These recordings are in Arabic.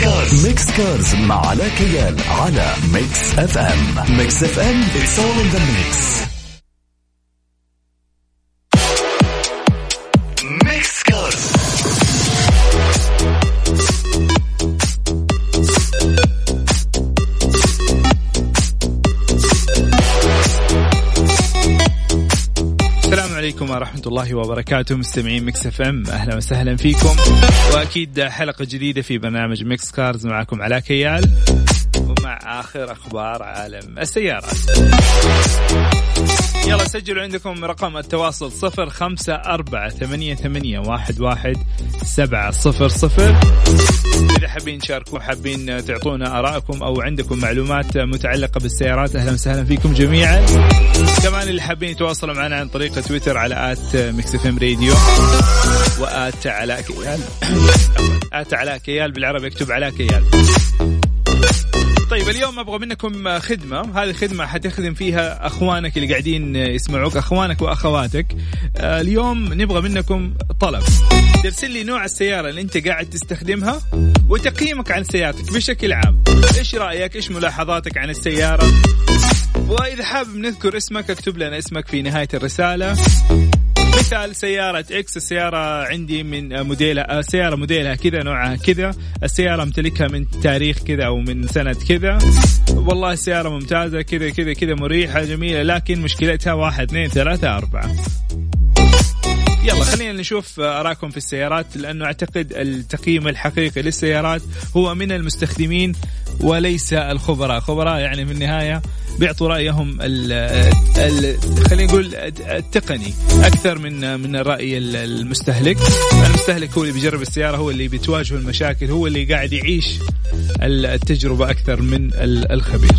Cars Mix Cars مع علاء كيال على Mix FM Mix FM all in the mix. Mix عليكم ورحمة الله وبركاته. مستمعين Mix FM أهلا وسهلا فيكم. وأكيد حلقة جديدة في برنامج Mix Cars معكم علاء كيال. ومع آخر أخبار عالم السيارات. يلا سجلوا عندكم رقم التواصل صفر خمسة أربعة ثمانية, ثمانية واحد, واحد سبعة صفر صفر. إذا حابين تشاركوا حابين تعطونا آرائكم أو عندكم معلومات متعلقة بالسيارات أهلا وسهلا فيكم جميعا. كمان اللي حابين يتواصلوا معنا عن طريق تويتر على at إم راديو وآت علاء كيال. آت علاء كيال بالعربي اكتب علاء كيال. طيب اليوم أبغى منكم خدمة. هذه الخدمه حتخدم فيها أخوانك اللي قاعدين يسمعوك أخوانك وأخواتك. آه، اليوم نبغى منكم طلب. ترسل لي نوع السيارة اللي أنت قاعد تستخدمها وتقييمك عن سيارتك بشكل عام. إيش رأيك؟ إيش ملاحظاتك عن السيارة؟ وإذا حابب نذكر اسمك اكتب لنا اسمك في نهاية الرسالة. مثال سيارة إكس السيارة عندي من موديلها سيارة موديلها كذا نوعها كذا. السيارة امتلكها من تاريخ كذا أو من سنة كذا. والله السيارة ممتازة كذا كذا كذا مريحة جميلة لكن مشكلتها واحد اثنين ثلاثة أربعة. يلا خلينا نشوف اراءكم في السيارات لأنه أعتقد التقييم الحقيقي للسيارات هو من المستخدمين وليس الخبراء، خبراء يعني في النهاية بيعطوا رأيهم ال ال خلينا نقول التقني أكثر من من الرأي المستهلك، المستهلك هو اللي بيجرب السيارة هو اللي بتواجهه المشاكل هو اللي قاعد يعيش التجربة أكثر من الخبير.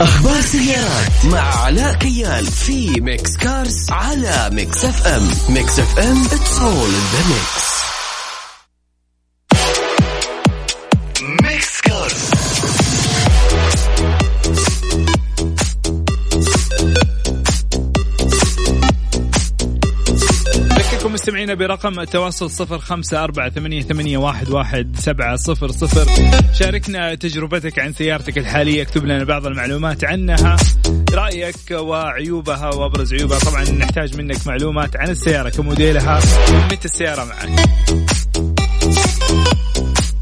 أخبار سيارات مع علاء كيال في Mix Cars على Mix FM. Mix FM in the mix. ميكس مستمعينا برقم التواصل صفر خمسة أربعة ثمانية, ثمانية واحد, واحد سبعة صفر صفر. شاركنا تجربتك عن سيارتك الحالية اكتب لنا بعض المعلومات عنها رأيك وعيوبها وأبرز عيوبها. طبعا نحتاج منك معلومات عن السيارة كموديلها. ومتى السيارة معك؟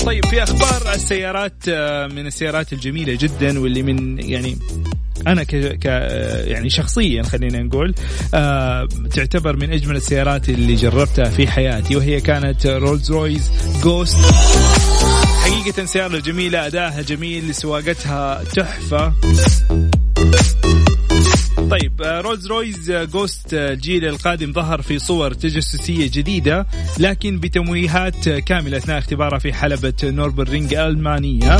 طيب في أخبار السيارات من السيارات الجميلة جدا واللي من يعني أنا ك... يعني شخصيا خلينا نقول آه تعتبر من أجمل السيارات اللي جربتها في حياتي وهي كانت Rolls Royce Ghost حقيقة سيارة جميلة أداءها جميل سواقتها تحفة. طيب Rolls Royce Ghost الجيل القادم ظهر في صور تجسسية جديدة لكن بتمويهات كاملة أثناء اختبارها في حلبة Nürburgring الألمانية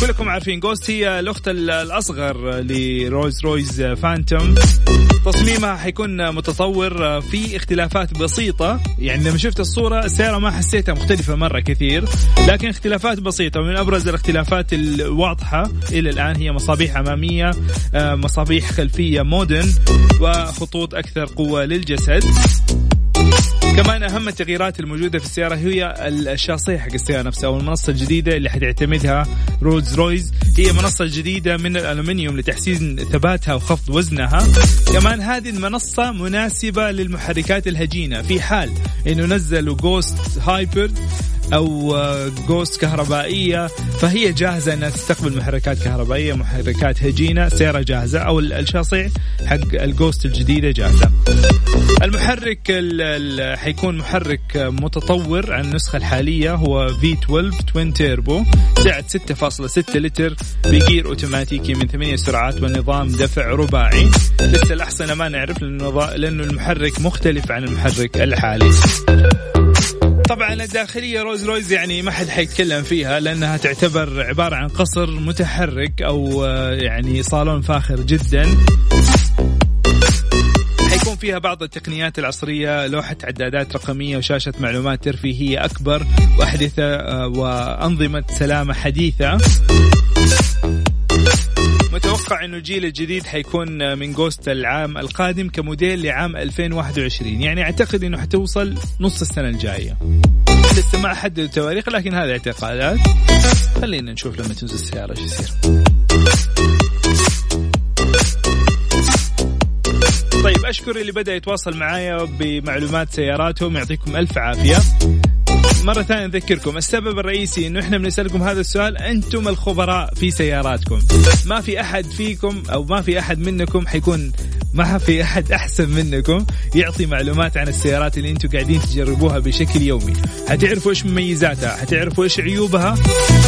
كلكم عارفين Ghost هي الأخت الأصغر ل Rolls Royce Phantom. تصميمها حيكون متطور في اختلافات بسيطة. يعني لما شفت الصورة السيارة ما حسيتها مختلفة مرة كثير لكن اختلافات بسيطة. ومن أبرز الاختلافات الواضحة إلى الآن هي مصابيح أمامية مصابيح خلفية modern وخطوط أكثر قوة للجسد. كمان أهم التغييرات الموجودة في السيارة هي الشاصية حق السيارة نفسها أو المنصه الجديدة اللي حتعتمدها Rolls Royce هي منصة جديدة من الالومنيوم لتحسين ثباتها وخفض وزنها. كمان هذه المنصة مناسبة للمحركات الهجينة. في حال إنه نزلوا Ghost hybrid أو Ghost كهربائية فهي جاهزة إنها تستقبل محركات كهربائية محركات هجينة سيارة جاهزة أو الشاصيه حق ال Ghost الجديدة جاهزة. المحرك حيكون محرك متطور عن النسخة الحالية هو V12 twin turbo سعة 6.6 لتر بجير أوتوماتيكي من ثمانية سرعات ونظام دفع رباعي. لسه الأحسن ما نعرف لأنه المحرك مختلف عن المحرك الحالي. طبعا الداخلية روز رويز يعني ما حد حيتكلم فيها لأنها تعتبر عبارة عن قصر متحرك أو يعني صالون فاخر جدا. حيكون فيها بعض التقنيات العصرية لوحة عدادات رقمية وشاشة معلومات ترفيهية أكبر وأحدثة وأنظمة سلامة حديثة. متوقع إنه الجيل الجديد حيكون من جوست العام القادم كموديل لعام 2021 يعني أعتقد إنه حتوصل نص السنة الجاية. لسه ما حددوا تواريخ لكن هذه اعتقادات. خلينا نشوف لما تنزل السيارة إيش يصير. طيب أشكر اللي بدأ يتواصل معايا بمعلومات سياراتهم. يعطيكم ألف عافية. مرة ثانية نذكركم السبب الرئيسي إنه إحنا بنسألكم هذا السؤال أنتم الخبراء في سياراتكم. ما في أحد فيكم أو ما في أحد منكم حيكون ما في أحد أحسن منكم يعطي معلومات عن السيارات اللي أنتم قاعدين تجربوها بشكل يومي. حتعرفوا إيش مميزاتها حتعرفوا إيش عيوبها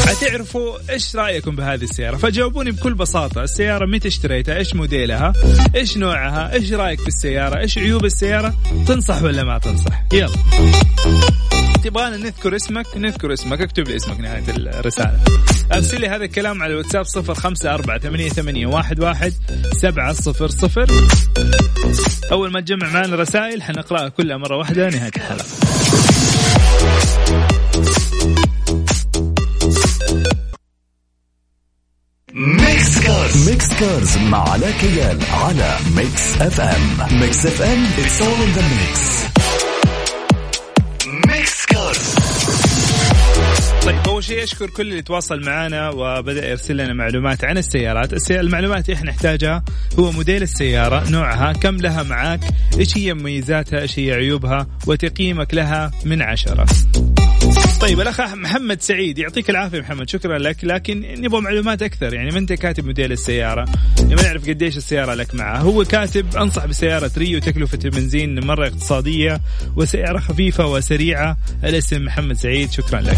حتعرفوا إيش رأيكم بهذه السيارة. فجاوبوني بكل بساطة السيارة متى اشتريتها إيش موديلها إيش نوعها إيش رأيك في السيارة إيش عيوب السيارة تنصح ولا ما تنصح؟ يلا. تبغانا نذكر اسمك نذكر اسمك اكتب لي اسمك نهاية الرسالة. أرسل لي هذا الكلام على الواتساب صفر خمسة أربعة ثمانية, ثمانية واحد, واحد سبعة صفر صفر. أول ما تجمع معنا رسائل حنقرأها كلها مرة واحدة نهاية الحلقة. Mix Cars Mix Cars مع علاء كيال على Mix FM Mix FM all in the mix. أول شيء أشكر كل اللي تواصل معنا وبدأ يرسل لنا معلومات عن السيارات، المعلومات اللي إحنا نحتاجها هو موديل السيارة، نوعها، كم لها معاك، إيش هي مميزاتها، إيش هي عيوبها، وتقييمك لها من عشرة. طيب الأخ محمد سعيد يعطيك العافية محمد شكرا لك لكن نبغى معلومات أكثر. يعني ما أنت كاتب موديل السيارة؟ ما نعرف قديش السيارة لك معها هو كاتب أنصح بسيارة ريو تكلفة البنزين مرة اقتصادية وسيارة خفيفة وسريعة. الاسم محمد سعيد شكرا لك.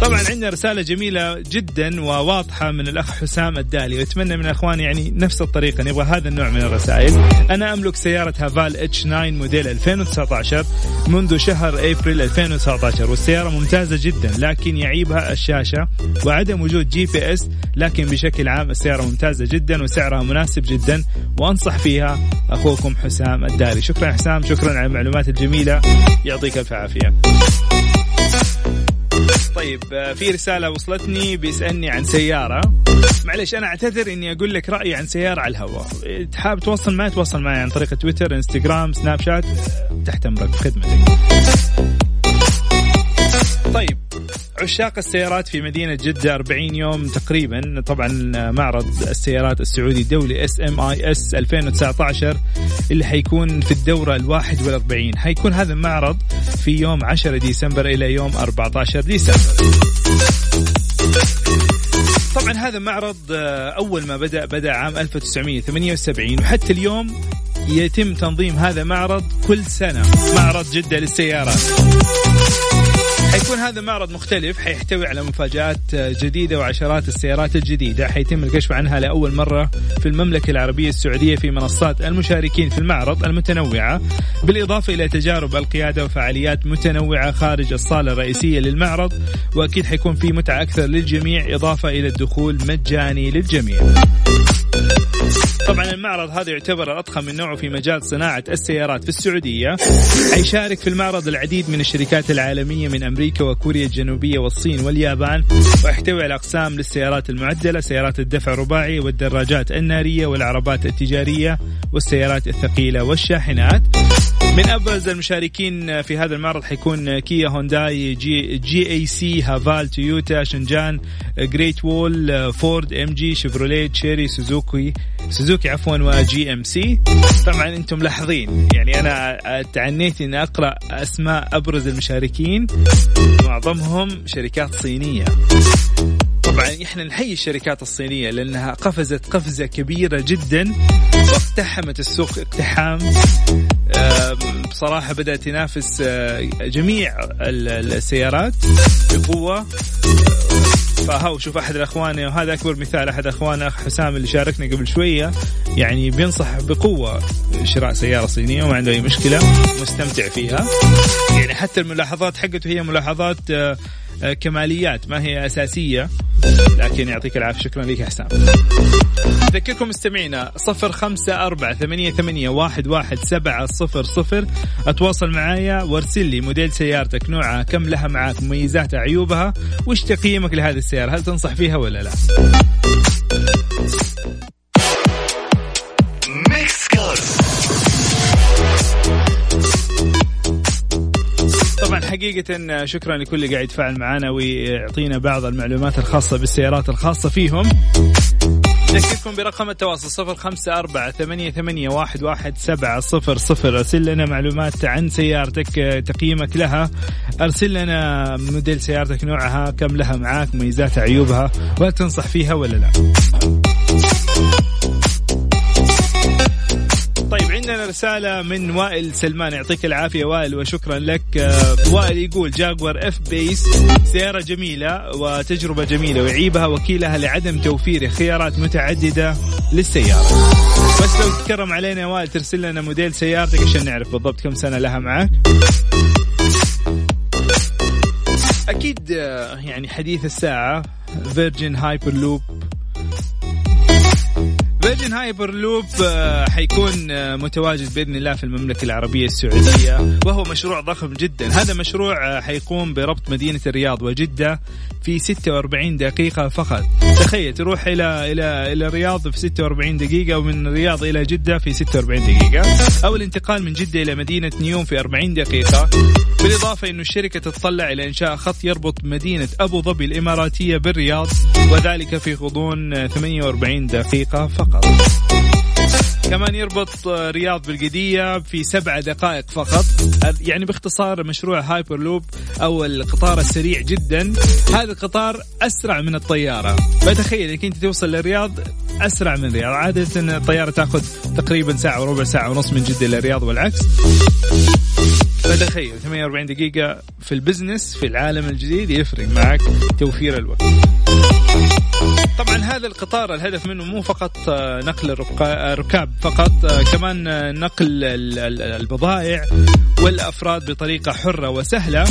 طبعا عندنا رسالة جميلة جدا وواضحة من الأخ حسام الدالي. واتمنى من الاخوان يعني نفس الطريقة نبغى هذا النوع من الرسائل. أنا أملك سيارة Haval H 9 موديل 2019 منذ شهر أبريل 2019 والسيارة ممتازة جدا لكن يعيبها الشاشة وعدم وجود GPS لكن بشكل عام السيارة ممتازة جدا وسعرها مناسب جدا وأنصح فيها أخوكم حسام الداري. شكرا حسام شكرا على المعلومات الجميلة. يعطيك ألف عافية. طيب في رسالة وصلتني بيسألني عن سيارة. معلش أنا أعتذر إني أقول لك رأيي عن سيارة على الهواء. تحاب تواصل معي تواصل معي عن طريق تويتر إنستغرام سناب شات تحت أمرك بخدمتك طيب عشاق السيارات في مدينة جدة 40 يوم تقريبا. طبعا معرض السيارات السعودي الدولي SIMS 2019 اللي حيكون في الدورة ال 41 حيكون هذا المعرض في يوم 10 ديسمبر إلى يوم 14 ديسمبر. طبعا هذا معرض آه، أول ما بدأ بدأ عام 1978 وحتى اليوم يتم تنظيم هذا معرض كل سنة. معرض جدة للسيارات. حيكون هذا معرض مختلف حيحتوي على مفاجآت جديدة وعشرات السيارات الجديدة. حيتم الكشف عنها لأول مرة في المملكة العربية السعودية في منصات المشاركين في المعرض المتنوعة. بالإضافة إلى تجارب القيادة وفعاليات متنوعة خارج الصالة الرئيسية للمعرض وأكيد حيكون في متعة أكثر للجميع إضافة إلى الدخول مجاني للجميع. طبعا المعرض هذا يعتبر الأضخم من نوعه في مجال صناعة السيارات في السعودية. حيشارك في المعرض العديد من الشركات العالمية من أمريكا وكوريا الجنوبية والصين واليابان ويحتوي على أقسام للسيارات المعدلة سيارات الدفع الرباعي والدراجات النارية والعربات التجارية والسيارات الثقيلة والشاحنات. من ابرز المشاركين في هذا المعرض حيكون كيا هونداي جي, GAC Haval تويوتا شنجان Great Wall فورد MG شيفروليه تشيري سوزوكي سوزوكي عفوا و GMC. طبعا أنتم ملاحظين يعني أنا تعنيت إني أقرأ أسماء أبرز المشاركين معظمهم شركات صينية. طبعا إحنا نحيي الشركات الصينية لأنها قفزت قفزة كبيرة جدا واقتحمت السوق اقتحام. بصراحة بدأت تنافس آه، جميع السيارات بقوة. فهو شوف أحد الأخوان وهذا أكبر مثال أحد اخواننا أخ حسام اللي شاركنا قبل شوية يعني بينصح بقوة شراء سيارة صينية وما عنده أي مشكلة مستمتع فيها. يعني حتى الملاحظات حقته هي ملاحظات آه، كماليات ما هي أساسية لكن يعطيك العافية. شكرا لك حسام أذكركم مستمعينا صفر خمسة أربعة ثمانية, ثمانية واحد, واحد سبعة صفر صفر. أتواصل معايا وارسل لي موديل سيارتك نوعها كم لها معاك مميزاتها عيوبها وش تقييمك لهذه السيارة هل تنصح فيها ولا لا؟ حقيقة شكرا لكل اللي قاعد يتفاعل معنا ويعطينا بعض المعلومات الخاصة بالسيارات الخاصة فيهم. نذكركم برقم التواصل صفر خمسة أربعة ثمانية, ثمانية واحد, واحد سبعة صفر صفر. أرسل لنا معلومات عن سيارتك تقييمك لها. أرسل لنا موديل سيارتك نوعها كم لها معاك مميزاتها عيوبها وهل تنصح فيها ولا لا. عندنا رسالة من وائل سلمان. يعطيك العافية وائل وشكرا لك. آه، وائل يقول Jaguar F-Pace سيارة جميلة وتجربة جميلة ويعيبها وكيلها لعدم توفير خيارات متعددة للسيارة. بس لو تكرم علينا يا وائل ترسل لنا موديل سيارتك عشان نعرف بالضبط كم سنة لها معك. أكيد آه، يعني حديث الساعة Virgin Hyperloop Virgin Hyperloop حيكون آه، متواجد بإذن الله في المملكة العربية السعودية وهو مشروع ضخم جدا. هذا مشروع آه، حيقوم بربط مدينة الرياض وجدة في 46 دقيقة فقط. تخيل تروح إلى إلى إلى الرياض في 46 دقيقة ومن الرياض إلى جدة في 46 دقيقة أو الانتقال من جدة إلى مدينة نيوم في 40 دقيقة. بالإضافة أن الشركة تتطلع إلى إنشاء خط يربط مدينة أبو ظبي الإماراتية بالرياض وذلك في غضون 48 دقيقة فقط. كمان يربط رياض بالقدية في سبع دقائق فقط. يعني باختصار مشروع هايبر لوب أو القطار السريع جدا. هذا القطار أسرع من الطيارة. فتخيل انك انت توصل للرياض أسرع من الرياض. عادة الطيارة تأخذ تقريبا ساعة وربع ساعة ونص من جدة للرياض والعكس. فتخيل 48 دقيقة في ال business في العالم الجديد يفرق معك توفير الوقت. طبعا هذا القطار الهدف منه مو فقط آه، نقل الركاب فقط آه، كمان آه، نقل البضائع والأفراد بطريقة حرة وسهلة.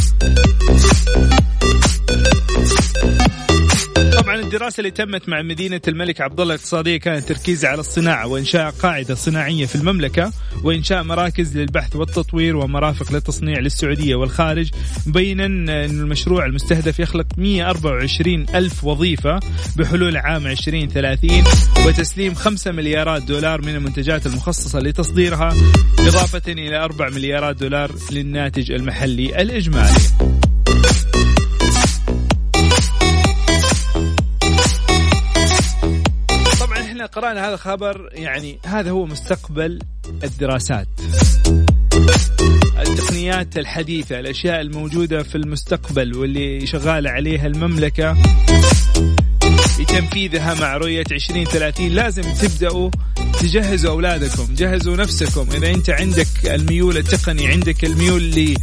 طبعا الدراسة اللي تمت مع مدينة الملك عبد الله الاقتصادية كانت تركيز على الصناعة وإنشاء قاعدة صناعية في المملكة وإنشاء مراكز للبحث والتطوير ومرافق للتصنيع للسعودية والخارج مبينا أن المشروع المستهدف يخلق 124 ألف وظيفة بحلول عام 2030 وتسليم 5 مليارات دولار من المنتجات المخصصة لتصديرها إضافة إلى 4 مليارات دولار للناتج المحلي الإجمالي. قرأنا هذا الخبر يعني هذا هو مستقبل الدراسات. التقنيات الحديثة الأشياء الموجودة في المستقبل واللي شغالة عليها المملكة لتنفيذها مع رؤية 2030 لازم تبدأوا تجهزوا أولادكم جهزوا نفسكم. إذا أنت عندك الميول التقني عندك الميول ل...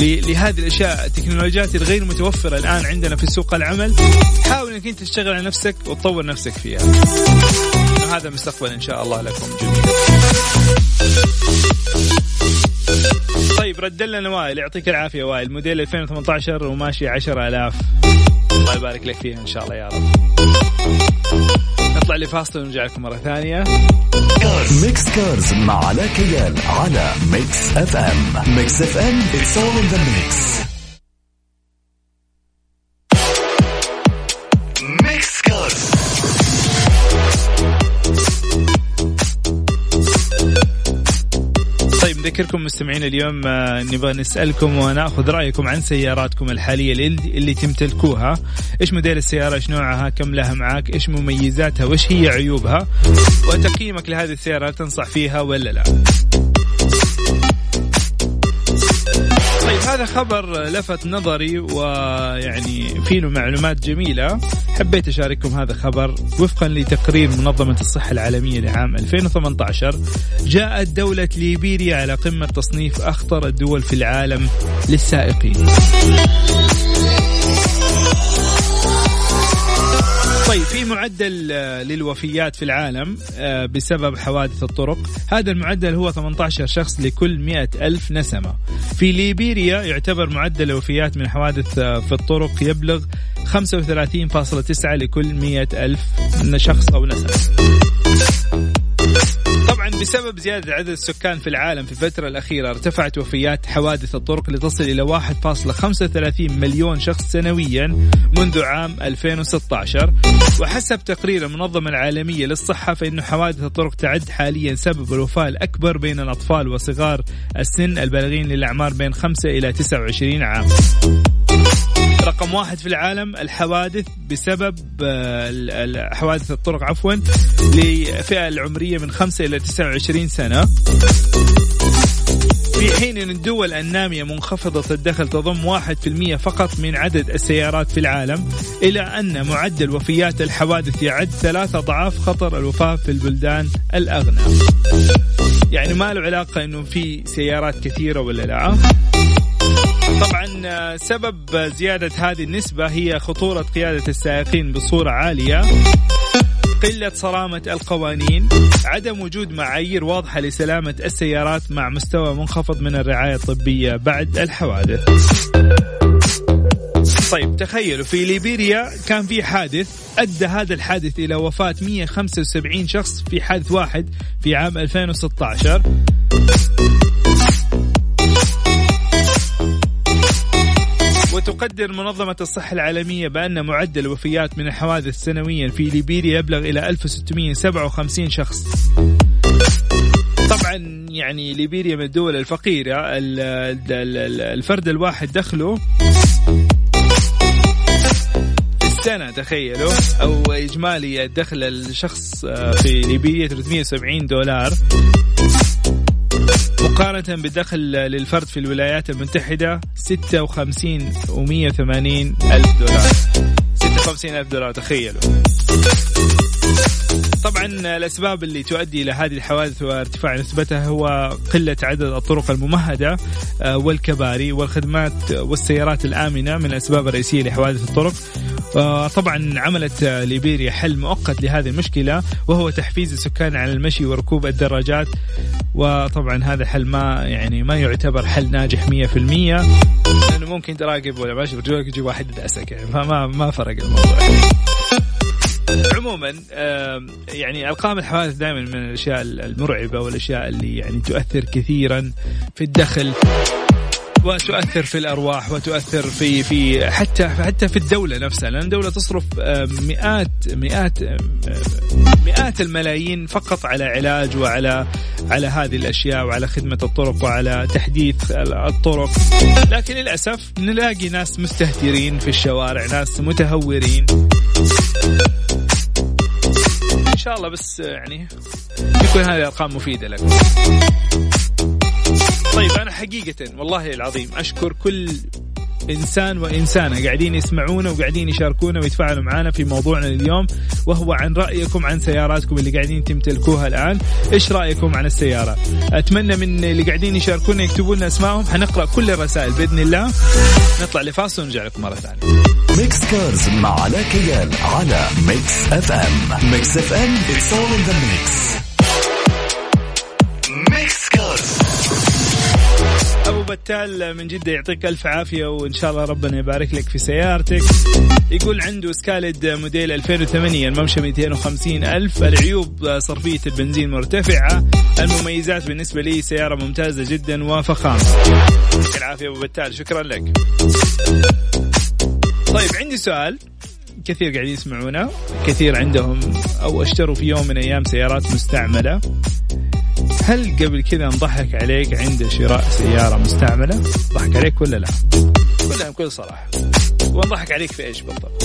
ل... لهذه الأشياء التكنولوجيات الغير متوفرة الآن عندنا في سوق العمل حاول أنك أنت تشتغل على نفسك وتطور نفسك فيها. هذا مستقبل إن شاء الله لكم جميعا. طيب رد لنا وائل. يعطيك العافية وائل. موديل 2018 وماشي 10000 الله يبارك لك فيها إن شاء الله يا رب. نطلع لفاصل ونرجع لكم مرة ثانية. Mix Cars مع علاء كيال على Mix FM Mix FM it's all in the mix. نذكركم مستمعين اليوم آه، نبغى نسألكم ونأخذ رأيكم عن سياراتكم الحالية اللي تمتلكوها، إيش موديل السيارة، إيش نوعها، كم لها معاك، إيش مميزاتها، وإيش هي عيوبها، وتقييمك لهذه السيارة تنصح فيها ولا لا؟ هذا خبر لفت نظري ويعني فيه معلومات جميلة. حبيت أشارككم هذا الخبر وفقا لتقرير منظمة الصحة العالمية لعام 2018 جاءت دولة ليبيريا على قمة تصنيف أخطر الدول في العالم للسائقين. طيب في معدل آه، للوفيات في العالم آه، بسبب حوادث الطرق. هذا المعدل هو 18 شخص لكل 100 ألف نسمة. في ليبيريا يعتبر معدل الوفيات من حوادث آه، في الطرق يبلغ 35.9 لكل 100 ألف شخص أو نسمة. بسبب زيادة عدد السكان في العالم في الفترة الأخيرة ارتفعت وفيات حوادث الطرق لتصل إلى 1.35 مليون شخص سنويا منذ عام 2016 وحسب تقرير المنظمة العالمية للصحة فإن حوادث الطرق تعد حاليا سبب الوفاة الأكبر بين الأطفال وصغار السن البالغين للأعمار بين 5 إلى 29 عام. رقم واحد في العالم الحوادث بسبب آه، حوادث الطرق عفوا لفئة العمرية من 5 إلى 29 سنة. في حين أن الدول النامية منخفضة الدخل تضم 1% فقط من عدد السيارات في العالم إلى أن معدل وفيات الحوادث يعد ثلاثة أضعاف خطر الوفاة في البلدان الأغنى. يعني ما له علاقة أنه في سيارات كثيرة ولا لا. طبعا سبب زيادة هذه النسبة هي خطورة قيادة السائقين بصورة عالية. قلة صرامة القوانين عدم وجود معايير واضحة لسلامة السيارات مع مستوى منخفض من الرعاية الطبية بعد الحوادث. طيب تخيلوا في ليبيريا كان في حادث أدى هذا الحادث إلى وفاة 175 شخص في حادث واحد في عام 2016 وتقدر منظمة الصحة العالمية بأن معدل الوفيات من الحوادث سنويا في ليبيريا يبلغ إلى 1657 شخص. طبعا يعني ليبيريا من الدول الفقيرة الفرد الواحد دخله السنة تخيلوا أو إجمالي دخل الشخص في ليبيريا 370 دولار. مقارنة بدخل للفرد في الولايات المتحدة 56 و180 ألف دولار. 56 ألف دولار تخيلوا. طبعا الأسباب اللي تؤدي إلى هذه الحوادث وارتفاع نسبتها هو قلة عدد الطرق الممهدة آه، والكباري والخدمات والسيارات الآمنة من الاسباب الرئيسيه لحوادث الطرق. طبعا عملت ليبيريا حل مؤقت لهذه المشكلة وهو تحفيز السكان على المشي وركوب الدراجات. وطبعا هذا حل ما يعني ما يعتبر حل ناجح 100% لأنه ممكن تراقب ولا ماشي برجولك يجي واحد يدعسك يعني. فما ما فرق الموضوع. عموما يعني أرقام الحوادث دائما من الأشياء المرعبة والأشياء اللي يعني تؤثر كثيرا في الدخل. وتؤثر في الأرواح وتؤثر في في حتى حتى في الدولة نفسها لأن الدولة تصرف مئات مئات مئات الملايين فقط على علاج وعلى على هذه الأشياء وعلى خدمة الطرق وعلى تحديث الطرق. لكن للأسف نلاقي ناس مستهترين في الشوارع ناس متهورين. إن شاء الله بس يعني يكون هذه ارقام مفيدة لكم طيب أنا حقيقة والله العظيم أشكر كل إنسان وإنسانة قاعدين يسمعونا وقاعدين يشاركونا ويتفاعلوا معنا في موضوعنا اليوم وهو عن رأيكم عن سياراتكم اللي قاعدين تمتلكوها الآن. إيش رأيكم عن السيارة؟ أتمنى من اللي قاعدين يشاركونا يكتبوا لنا أسمائهم. حنقرأ كل الرسائل بإذن الله. نطلع لفاصل ونرجع لكم مرة ثانية. Mix Cars مع علاء كيال على Mix FM Mix FM it's all in the بتال من جدة يعطيك ألف عافية وإن شاء الله ربنا يبارك لك في سيارتك. يقول عنده سكالد موديل 2008 الممشى 250 ألف. العيوب صرفية البنزين مرتفعة. المميزات بالنسبة لي سيارة ممتازة جدا وفخامة. العافية أبو بتال شكرا لك. طيب عندي سؤال. كثير قاعدين يسمعونا كثير عندهم أو أشتروا في يوم من الأيام سيارات مستعملة. هل قبل كذا انضحك عليك عند شراء سيارة مستعملة؟ ضحك عليك ولا لا؟ كلها بكل صراحة. وانضحك عليك في إيش بالضبط؟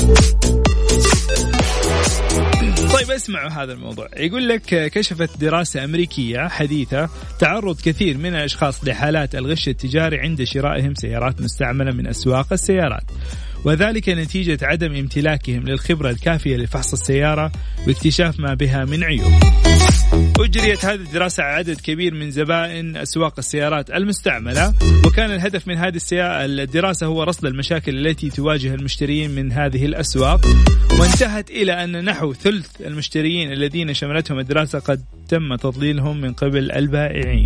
طيب اسمعوا هذا الموضوع يقول لك كشفت دراسة أمريكية حديثة تعرض كثير من الأشخاص لحالات الغش التجاري عند شرائهم سيارات مستعملة من أسواق السيارات وذلك نتيجة عدم امتلاكهم للخبرة الكافية لفحص السيارة واكتشاف ما بها من عيوب. أجريت هذه الدراسة على عدد كبير من زبائن أسواق السيارات المستعملة وكان الهدف من هذه الدراسة هو رصد المشاكل التي تواجه المشترين من هذه الأسواق وانتهت إلى أن نحو ثلث المشترين الذين شملتهم الدراسة قد تم تضليلهم من قبل البائعين.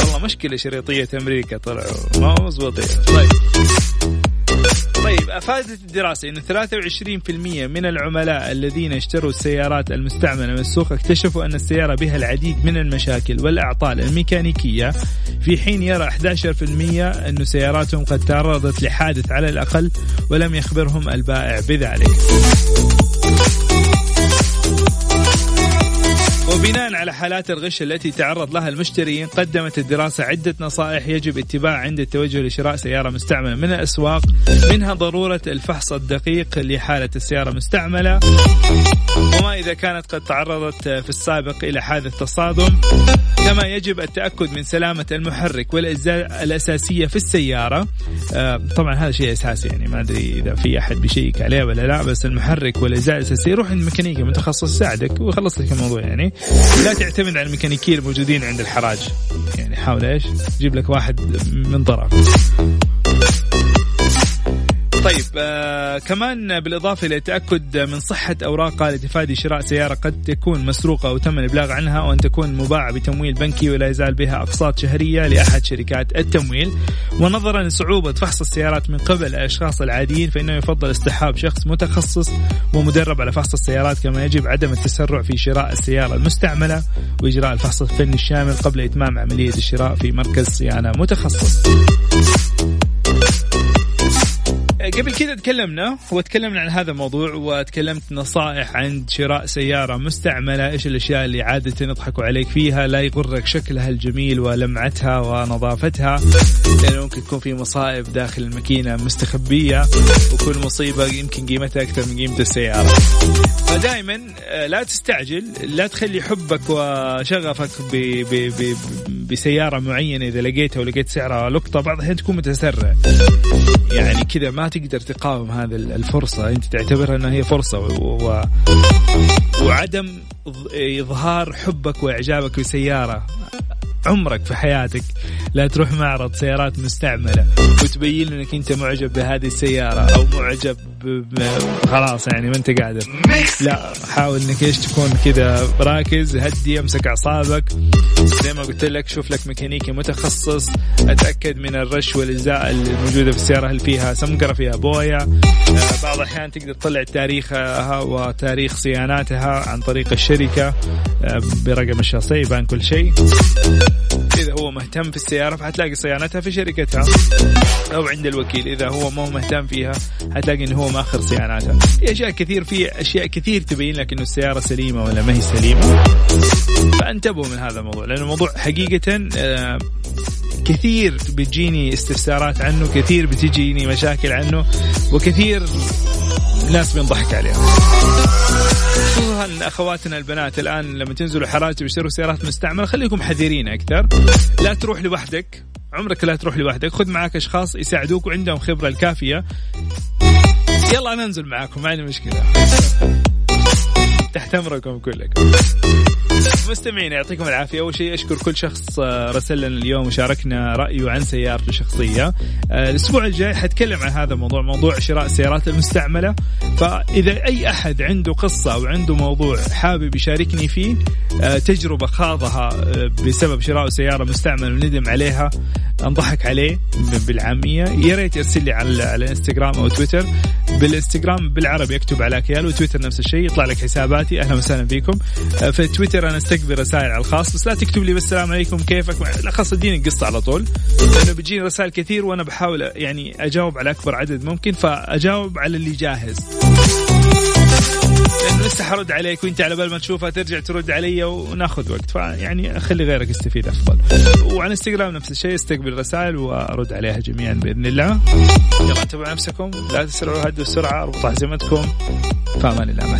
والله مشكلة شريطية أمريكا طلعوا ما هو مضبوطين طيب. طيب أفادت الدراسة إن 23% من العملاء الذين اشتروا السيارات المستعملة من السوق اكتشفوا أن السيارة بها العديد من المشاكل والأعطال الميكانيكية. في حين يرى 11% أن سياراتهم قد تعرضت لحادث على الأقل ولم يخبرهم البائع بذلك. وبناء على حالات الغش التي تعرض لها المشترين قدمت الدراسة عدة نصائح يجب اتباعها عند التوجه لشراء سيارة مستعملة من الأسواق منها ضرورة الفحص الدقيق لحالة السيارة المستعملة وما إذا كانت قد تعرضت في السابق إلى حادث تصادم. كما يجب التأكد من سلامة المحرك والأجزاء الأساسية في السيارة. آه، طبعا هذا شيء أساسي يعني ما أدري إذا في أحد بيشيك عليه ولا لا بس المحرك والأجزاء الأساسية روح عند ميكانيكي متخصص يساعدك ويخلص لك الموضوع يعني. لا تعتمد على الميكانيكيين الموجودين عند الحراج. يعني حاول إيش؟ جيب لك واحد من طرف. طيب آه كمان بالإضافة إلى التأكد من صحة اوراقها لتفادي شراء سيارة قد تكون مسروقة أو تم الإبلاغ عنها وأن تكون مباعة بتمويل بنكي ولا يزال بها أقساط شهرية لأحد شركات التمويل ونظرا لصعوبة فحص السيارات من قبل الأشخاص العاديين فإنه يفضل اصطحاب شخص متخصص ومدرب على فحص السيارات كما يجب عدم التسرع في شراء السيارة المستعملة وإجراء الفحص الفني الشامل قبل إتمام عملية الشراء في مركز صيانة متخصص. قبل كذا تكلمنا وتكلمنا عن هذا الموضوع وتكلمت نصائح عند شراء سيارة مستعملة إيش الأشياء اللي عادة يضحكوا عليك فيها لا يغرك شكلها الجميل ولمعتها ونظافتها. لأنه ممكن يكون في مصائب داخل الماكينة مستخبية وكل مصيبة يمكن قيمتها أكثر من قيمة السيارة. فدائما آه، لا تستعجل لا تخلي حبك وشغفك ب ب ب بسيارة معينة إذا لقيتها ولقيت سعرها لقطة بعض الأحيان تكون متسرع يعني كذا ما تقدر تقاوم هذه الفرصة. أنت تعتبرها أنها هي فرصة و... و... وعدم إظهار حبك وإعجابك بسيارة عمرك في حياتك. لا تروح معرض سيارات مستعملة وتبين انك أنت معجب بهذه السيارة أو معجب خلاص يعني ما انت قادر. لا حاول انك إيش تكون كذا راكز هدي امسك أعصابك. زي ما قلت لك شوف لك ميكانيكي متخصص. أتأكد من الرش والاجزاء الموجوده في السيارة هل فيها سمكرة فيها بويا آه، بعض الأحيان تقدر تطلع تاريخها وتاريخ صياناتها عن طريق الشركة آه، برقم الشاصي يبان كل شيء. إذا هو مهتم في السيارة فحتلاقي صيانتها في شركتها. أو عند الوكيل إذا هو مو مهتم فيها حتلاقي انه هو ماخر صياناتها. في أشياء كثير في أشياء كثير تبين لك إنه السيارة سليمة ولا ما هي سليمة. فانتبهوا من هذا الموضوع لأنه الموضوع حقيقة آه، كثير بتجيني استفسارات عنه كثير بتجيني مشاكل عنه وكثير ناس بينضحك عليهم. خصوصا أخواتنا البنات الآن لما تنزلوا حراج ويشتروا سيارات مستعملة خليكم حذرين أكثر. لا تروح لوحدك. عمرك لا تروح لوحدك. خذ معك أشخاص يساعدوك وعندهم خبرة الكافية. يلا أنا انزل معاكم ما عندي مشكلة. تحت امركم كلكم. مستمعين يعطيكم العافية. أول شيء أشكر كل شخص آه، رسل لنا اليوم وشاركنا رأيه عن سيارته الشخصيه آه، الأسبوع الجاي حتكلم عن هذا الموضوع موضوع شراء السيارات المستعملة. فإذا أي أحد عنده قصة أو عنده موضوع حابب يشاركني فيه آه، تجربة خاضها بسبب شراء سيارة مستعملة وندم عليها أنضحك عليه بالعامية. يا ريت يرسل لي على الانستغرام أو تويتر. بالإنستغرام بالعربي أكتب على كيال وتويتر نفس الشيء يطلع لك حساباتي. أهلا وسهلا فيكم. في تويتر أنا استقبل رسائل على الخاص بس لا تكتب لي بس السلام عليكم كيفك؟ لا خلاص اديني القصة على طول. لأنه بيجيني رسائل كثير وأنا بحاول يعني أجاوب على أكبر عدد ممكن فأجاوب على اللي جاهز. لأنه لسه حرد عليك وأنت على بال ما تشوفها ترجع ترد علي وناخذ وقت فيعني أخلي غيرك يستفيد أفضل. وعلى إنستغرام نفس الشيء استقبل رسائل وأرد عليها جميعا بإذن الله. يلا انتبهوا نفسكم لا تسرعوا هدوا السرعة أربطوا حزمتكم. فأمان الله.